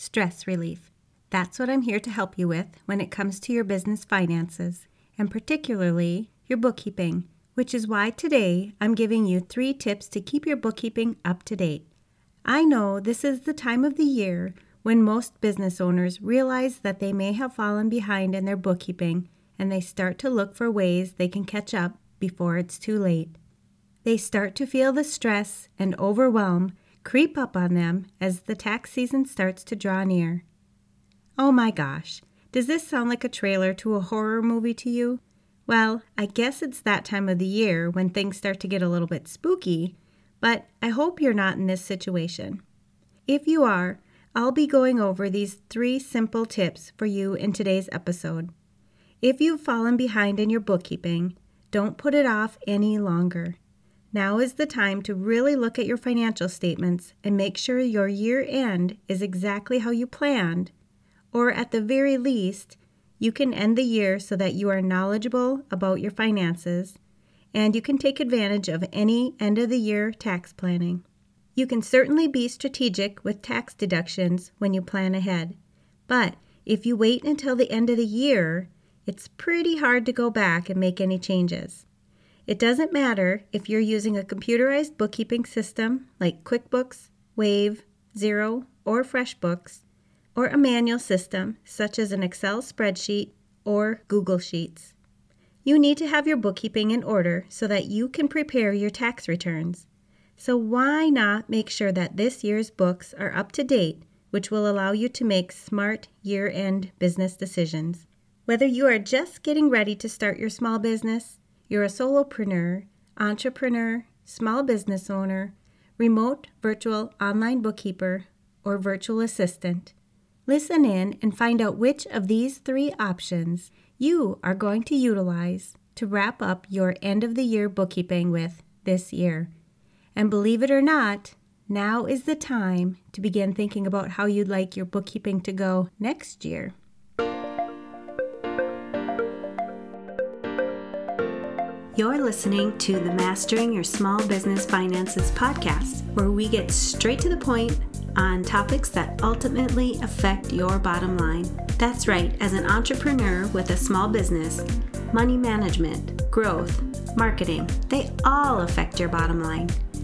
stress relief. That's what I'm here to help you with when it comes to your business finances, and particularly your bookkeeping, which is why today I'm giving you three tips to keep your bookkeeping up to date. I know this is the time of the year when most business owners realize that they may have fallen behind in their bookkeeping and they start to look for ways they can catch up before it's too late. They start to feel the stress and overwhelm creep up on them as the tax season starts to draw near. Oh my gosh, does this sound like a trailer to a horror movie to you? Well, I guess it's that time of the year when things start to get a little bit spooky, but I hope you're not in this situation. If you are, I'll be going over these three simple tips for you in today's episode. If you've fallen behind in your bookkeeping, don't put it off any longer. Now is the time to really look at your financial statements and make sure your year end is exactly how you planned, or at the very least, you can end the year so that you are knowledgeable about your finances and you can take advantage of any end of the year tax planning. You can certainly be strategic with tax deductions when you plan ahead, but if you wait until the end of the year, it's pretty hard to go back and make any changes. It doesn't matter if you're using a computerized bookkeeping system like QuickBooks, Wave, Xero, or FreshBooks, or a manual system such as an Excel spreadsheet or Google Sheets. You need to have your bookkeeping in order so that you can prepare your tax returns. So, why not make sure that this year's books are up to date, which will allow you to make smart year end business decisions? Whether you are just getting ready to start your small business, you're a solopreneur, entrepreneur, small business owner, remote, virtual, online bookkeeper, or virtual assistant. Listen in and find out which of these three options you are going to utilize to wrap up your end of the year bookkeeping with this year. And believe it or not, now is the time to begin thinking about how you'd like your bookkeeping to go next year. You're listening to the Mastering Your Small Business Finances podcast, where we get straight to the point on topics that ultimately affect your bottom line. That's right, as an entrepreneur with a small business, money management, growth, marketing, they all affect your bottom line.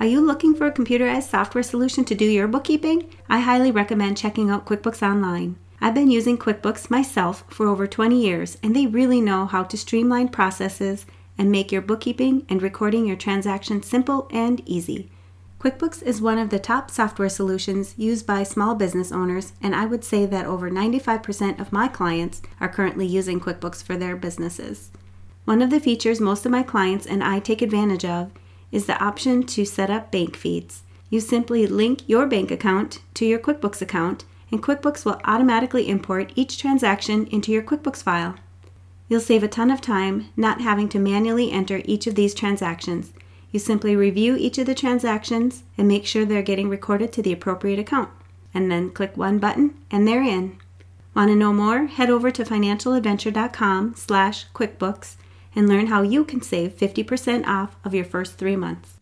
Are you looking for a computerized software solution to do your bookkeeping? I highly recommend checking out QuickBooks Online. I've been using QuickBooks myself for over 20 years, and they really know how to streamline processes and make your bookkeeping and recording your transactions simple and easy. QuickBooks is one of the top software solutions used by small business owners, and I would say that over 95% of my clients are currently using QuickBooks for their businesses. One of the features most of my clients and I take advantage of is the option to set up bank feeds. You simply link your bank account to your QuickBooks account, and QuickBooks will automatically import each transaction into your QuickBooks file. You'll save a ton of time not having to manually enter each of these transactions. You simply review each of the transactions and make sure they're getting recorded to the appropriate account. And then click one button and they're in. Want to know more? Head over to financialadventure.com slash QuickBooks and learn how you can save 50% off of your first three months.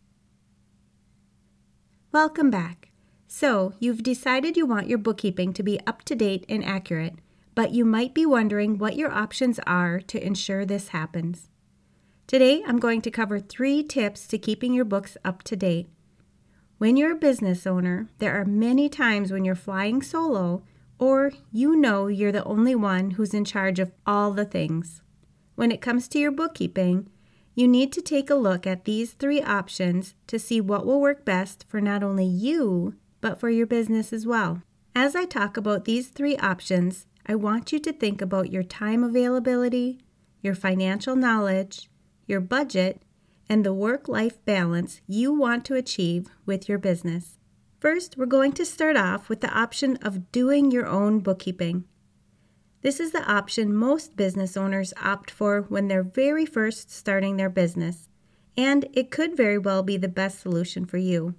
Welcome back. So, you've decided you want your bookkeeping to be up to date and accurate, but you might be wondering what your options are to ensure this happens. Today, I'm going to cover three tips to keeping your books up to date. When you're a business owner, there are many times when you're flying solo or you know you're the only one who's in charge of all the things. When it comes to your bookkeeping, you need to take a look at these three options to see what will work best for not only you, but for your business as well. As I talk about these three options, I want you to think about your time availability, your financial knowledge, your budget, and the work life balance you want to achieve with your business. First, we're going to start off with the option of doing your own bookkeeping. This is the option most business owners opt for when they're very first starting their business, and it could very well be the best solution for you.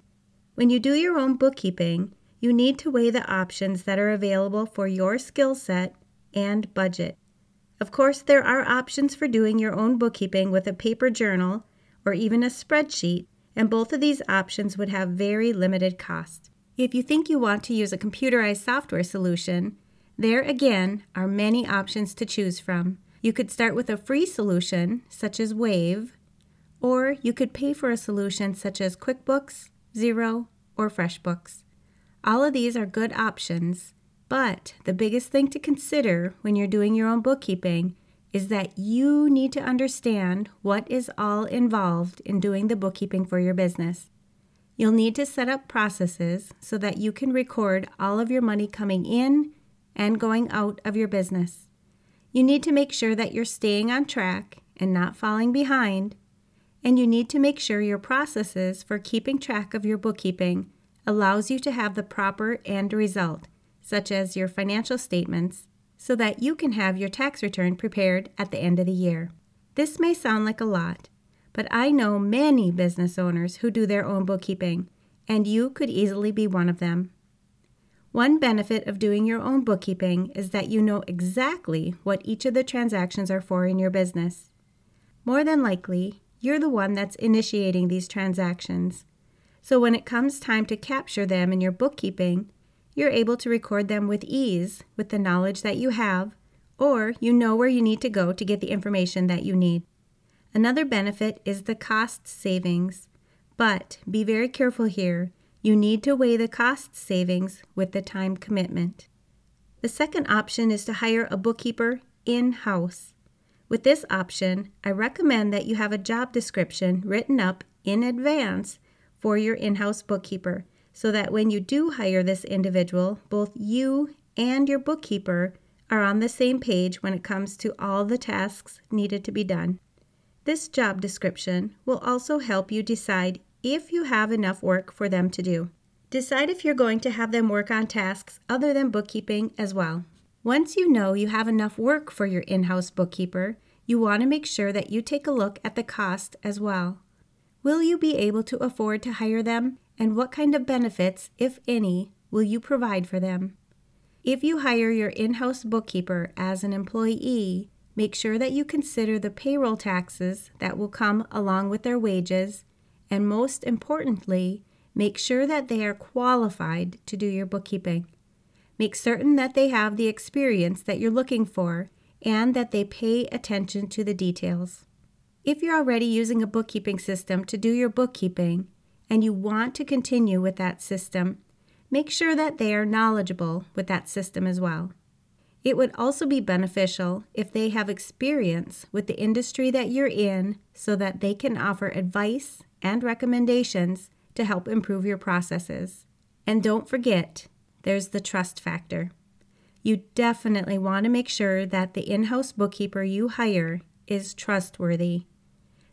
When you do your own bookkeeping, you need to weigh the options that are available for your skill set and budget. Of course, there are options for doing your own bookkeeping with a paper journal or even a spreadsheet, and both of these options would have very limited cost. If you think you want to use a computerized software solution, there again are many options to choose from. You could start with a free solution, such as Wave, or you could pay for a solution such as QuickBooks, Xero, or FreshBooks. All of these are good options, but the biggest thing to consider when you're doing your own bookkeeping is that you need to understand what is all involved in doing the bookkeeping for your business. You'll need to set up processes so that you can record all of your money coming in and going out of your business. You need to make sure that you're staying on track and not falling behind, and you need to make sure your processes for keeping track of your bookkeeping allows you to have the proper end result such as your financial statements, so that you can have your tax return prepared at the end of the year. This may sound like a lot, but I know many business owners who do their own bookkeeping, and you could easily be one of them. One benefit of doing your own bookkeeping is that you know exactly what each of the transactions are for in your business. More than likely, you're the one that's initiating these transactions. So when it comes time to capture them in your bookkeeping, you're able to record them with ease with the knowledge that you have, or you know where you need to go to get the information that you need. Another benefit is the cost savings, but be very careful here. You need to weigh the cost savings with the time commitment. The second option is to hire a bookkeeper in house. With this option, I recommend that you have a job description written up in advance for your in house bookkeeper so that when you do hire this individual, both you and your bookkeeper are on the same page when it comes to all the tasks needed to be done. This job description will also help you decide if you have enough work for them to do. Decide if you're going to have them work on tasks other than bookkeeping as well. Once you know you have enough work for your in house bookkeeper, you want to make sure that you take a look at the cost as well. Will you be able to afford to hire them and what kind of benefits, if any, will you provide for them? If you hire your in house bookkeeper as an employee, make sure that you consider the payroll taxes that will come along with their wages, and most importantly, make sure that they are qualified to do your bookkeeping. Make certain that they have the experience that you're looking for and that they pay attention to the details. If you're already using a bookkeeping system to do your bookkeeping, and you want to continue with that system, make sure that they are knowledgeable with that system as well. It would also be beneficial if they have experience with the industry that you're in so that they can offer advice and recommendations to help improve your processes. And don't forget, there's the trust factor. You definitely want to make sure that the in house bookkeeper you hire is trustworthy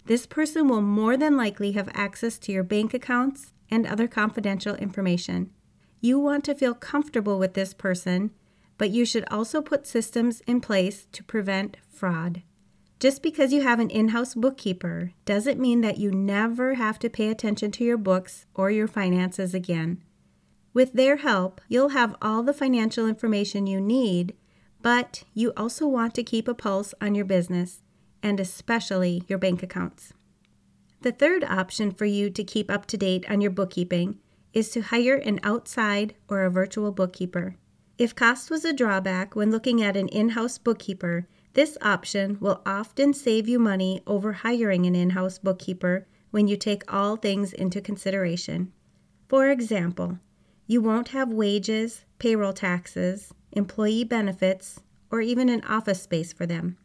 this person will more than likely have access to your bank accounts and other confidential information. You want to feel comfortable with this person, but you should also put systems in place to prevent fraud. Just because you have an in house bookkeeper doesn't mean that you never have to pay attention to your books or your finances again. With their help, you'll have all the financial information you need, but you also want to keep a pulse on your business and especially your bank accounts. The third option for you to keep up to date on your bookkeeping is to hire an outside or a virtual bookkeeper. If cost was a drawback when looking at an in house bookkeeper, this option will often save you money over hiring an in house bookkeeper when you take all things into consideration. For example, you won't have wages, payroll taxes, employee benefits, or even an office space for them.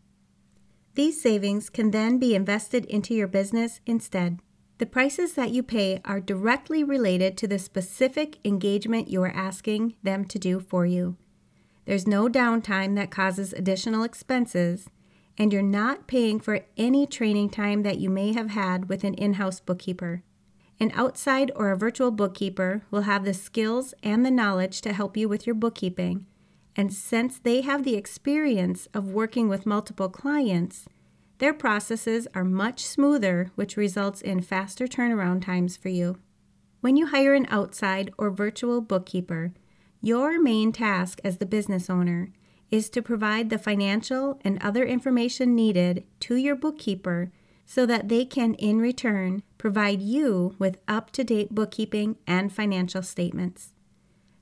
These savings can then be invested into your business instead. The prices that you pay are directly related to the specific engagement you are asking them to do for you. There's no downtime that causes additional expenses, and you're not paying for any training time that you may have had with an in house bookkeeper. An outside or a virtual bookkeeper will have the skills and the knowledge to help you with your bookkeeping. And since they have the experience of working with multiple clients, their processes are much smoother, which results in faster turnaround times for you. When you hire an outside or virtual bookkeeper, your main task as the business owner is to provide the financial and other information needed to your bookkeeper so that they can, in return, provide you with up to date bookkeeping and financial statements.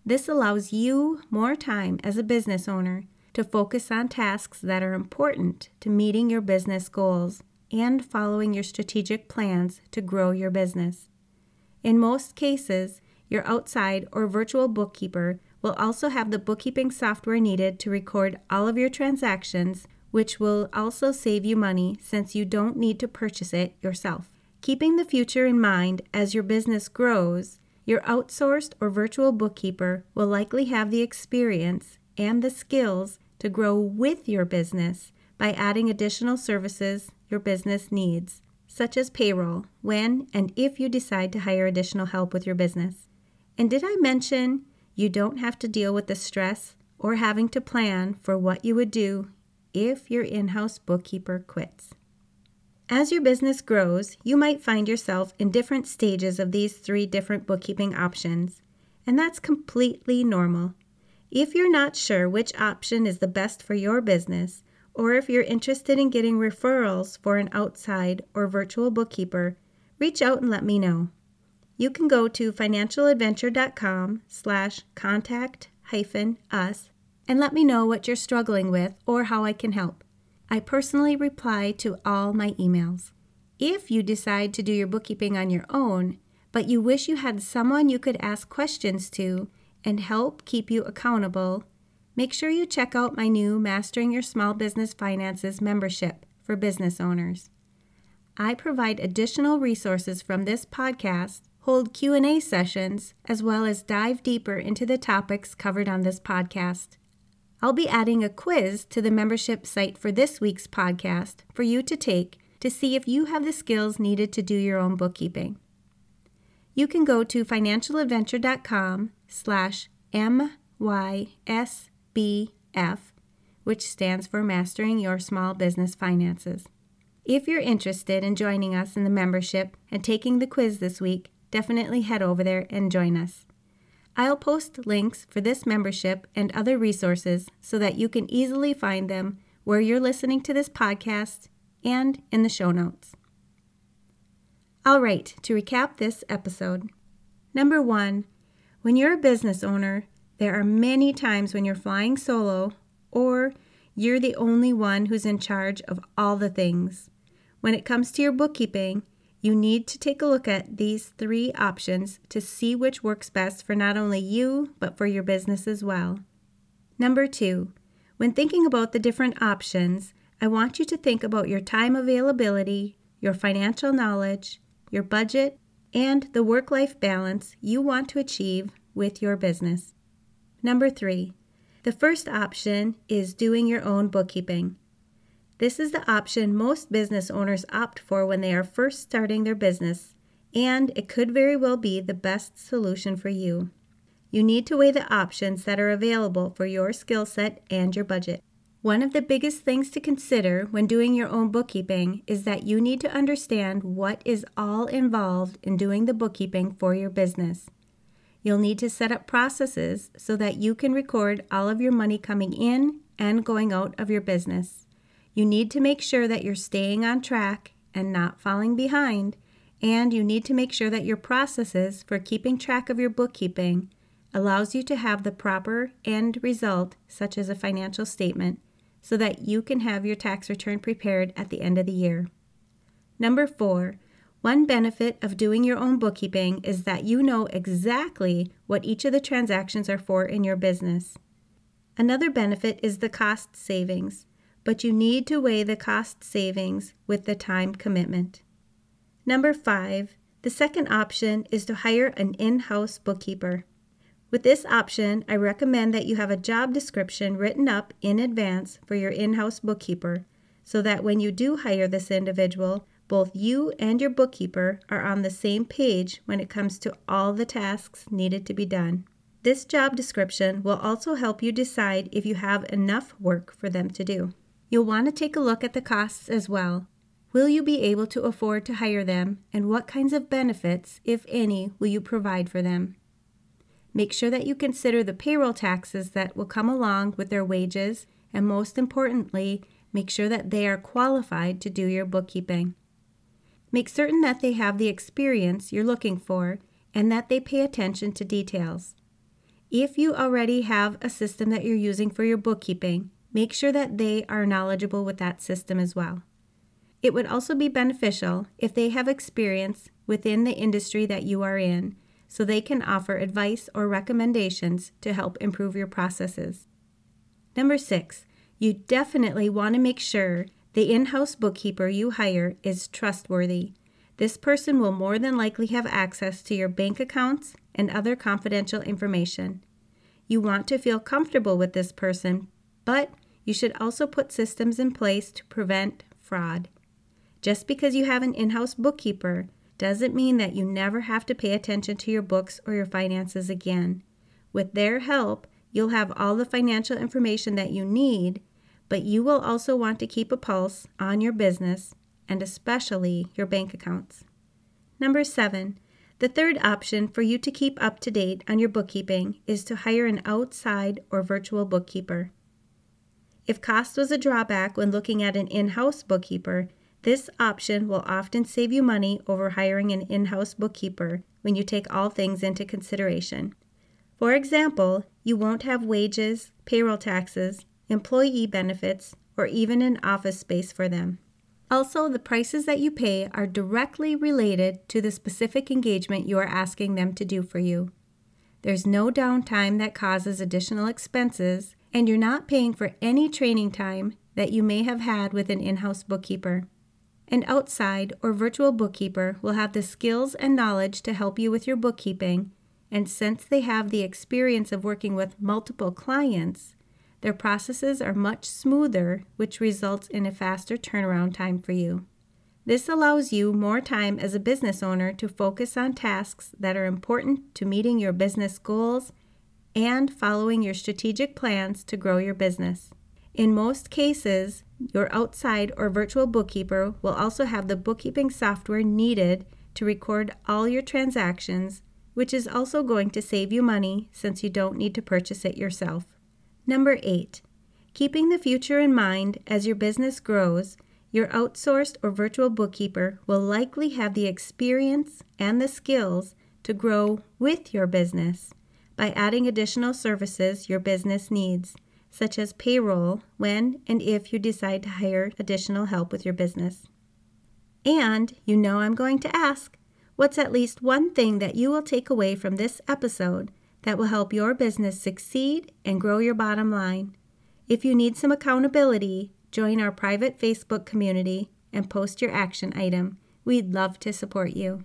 This allows you more time as a business owner to focus on tasks that are important to meeting your business goals and following your strategic plans to grow your business. In most cases, your outside or virtual bookkeeper will also have the bookkeeping software needed to record all of your transactions, which will also save you money since you don't need to purchase it yourself. Keeping the future in mind as your business grows, your outsourced or virtual bookkeeper will likely have the experience and the skills to grow with your business by adding additional services your business needs, such as payroll, when and if you decide to hire additional help with your business. And did I mention you don't have to deal with the stress or having to plan for what you would do if your in house bookkeeper quits? As your business grows, you might find yourself in different stages of these three different bookkeeping options, and that's completely normal. If you're not sure which option is the best for your business, or if you're interested in getting referrals for an outside or virtual bookkeeper, reach out and let me know. You can go to financialadventure.com slash contact hyphen us and let me know what you're struggling with or how I can help. I personally reply to all my emails. If you decide to do your bookkeeping on your own, but you wish you had someone you could ask questions to and help keep you accountable, make sure you check out my new Mastering Your Small Business Finances membership for business owners. I provide additional resources from this podcast, hold Q&A sessions, as well as dive deeper into the topics covered on this podcast. I'll be adding a quiz to the membership site for this week's podcast for you to take to see if you have the skills needed to do your own bookkeeping. You can go to financialadventure.com slash MYSBF, which stands for Mastering Your Small Business Finances. If you're interested in joining us in the membership and taking the quiz this week, definitely head over there and join us. I'll post links for this membership and other resources so that you can easily find them where you're listening to this podcast and in the show notes. All right, to recap this episode. Number one, when you're a business owner, there are many times when you're flying solo or you're the only one who's in charge of all the things. When it comes to your bookkeeping, you need to take a look at these three options to see which works best for not only you, but for your business as well. Number two, when thinking about the different options, I want you to think about your time availability, your financial knowledge, your budget, and the work life balance you want to achieve with your business. Number three, the first option is doing your own bookkeeping. This is the option most business owners opt for when they are first starting their business, and it could very well be the best solution for you. You need to weigh the options that are available for your skill set and your budget. One of the biggest things to consider when doing your own bookkeeping is that you need to understand what is all involved in doing the bookkeeping for your business. You'll need to set up processes so that you can record all of your money coming in and going out of your business. You need to make sure that you're staying on track and not falling behind, and you need to make sure that your processes for keeping track of your bookkeeping allows you to have the proper end result, such as a financial statement, so that you can have your tax return prepared at the end of the year. Number four, one benefit of doing your own bookkeeping is that you know exactly what each of the transactions are for in your business. Another benefit is the cost savings. But you need to weigh the cost savings with the time commitment. Number five, the second option is to hire an in house bookkeeper. With this option, I recommend that you have a job description written up in advance for your in house bookkeeper so that when you do hire this individual, both you and your bookkeeper are on the same page when it comes to all the tasks needed to be done. This job description will also help you decide if you have enough work for them to do. You'll want to take a look at the costs as well. Will you be able to afford to hire them, and what kinds of benefits, if any, will you provide for them? Make sure that you consider the payroll taxes that will come along with their wages, and most importantly, make sure that they are qualified to do your bookkeeping. Make certain that they have the experience you're looking for and that they pay attention to details. If you already have a system that you're using for your bookkeeping, make sure that they are knowledgeable with that system as well. It would also be beneficial if they have experience within the industry that you are in so they can offer advice or recommendations to help improve your processes. Number six, you definitely want to make sure the in house bookkeeper you hire is trustworthy. This person will more than likely have access to your bank accounts and other confidential information. You want to feel comfortable with this person, but you should also put systems in place to prevent fraud. Just because you have an in house bookkeeper doesn't mean that you never have to pay attention to your books or your finances again. With their help, you'll have all the financial information that you need, but you will also want to keep a pulse on your business and especially your bank accounts. Number seven, the third option for you to keep up to date on your bookkeeping is to hire an outside or virtual bookkeeper. If cost was a drawback when looking at an in house bookkeeper, this option will often save you money over hiring an in house bookkeeper when you take all things into consideration. For example, you won't have wages, payroll taxes, employee benefits, or even an office space for them. Also, the prices that you pay are directly related to the specific engagement you are asking them to do for you. There's no downtime that causes additional expenses, and you're not paying for any training time that you may have had with an in house bookkeeper. An outside or virtual bookkeeper will have the skills and knowledge to help you with your bookkeeping, and since they have the experience of working with multiple clients, their processes are much smoother, which results in a faster turnaround time for you. This allows you more time as a business owner to focus on tasks that are important to meeting your business goals and following your strategic plans to grow your business. In most cases, your outside or virtual bookkeeper will also have the bookkeeping software needed to record all your transactions, which is also going to save you money since you don't need to purchase it yourself. Number eight, keeping the future in mind as your business grows, your outsourced or virtual bookkeeper will likely have the experience and the skills to grow with your business by adding additional services your business needs such as payroll, when and if you decide to hire additional help with your business. And you know I'm going to ask what's at least one thing that you will take away from this episode that will help your business succeed and grow your bottom line. If you need some accountability, join our private Facebook community and post your action item. We'd love to support you.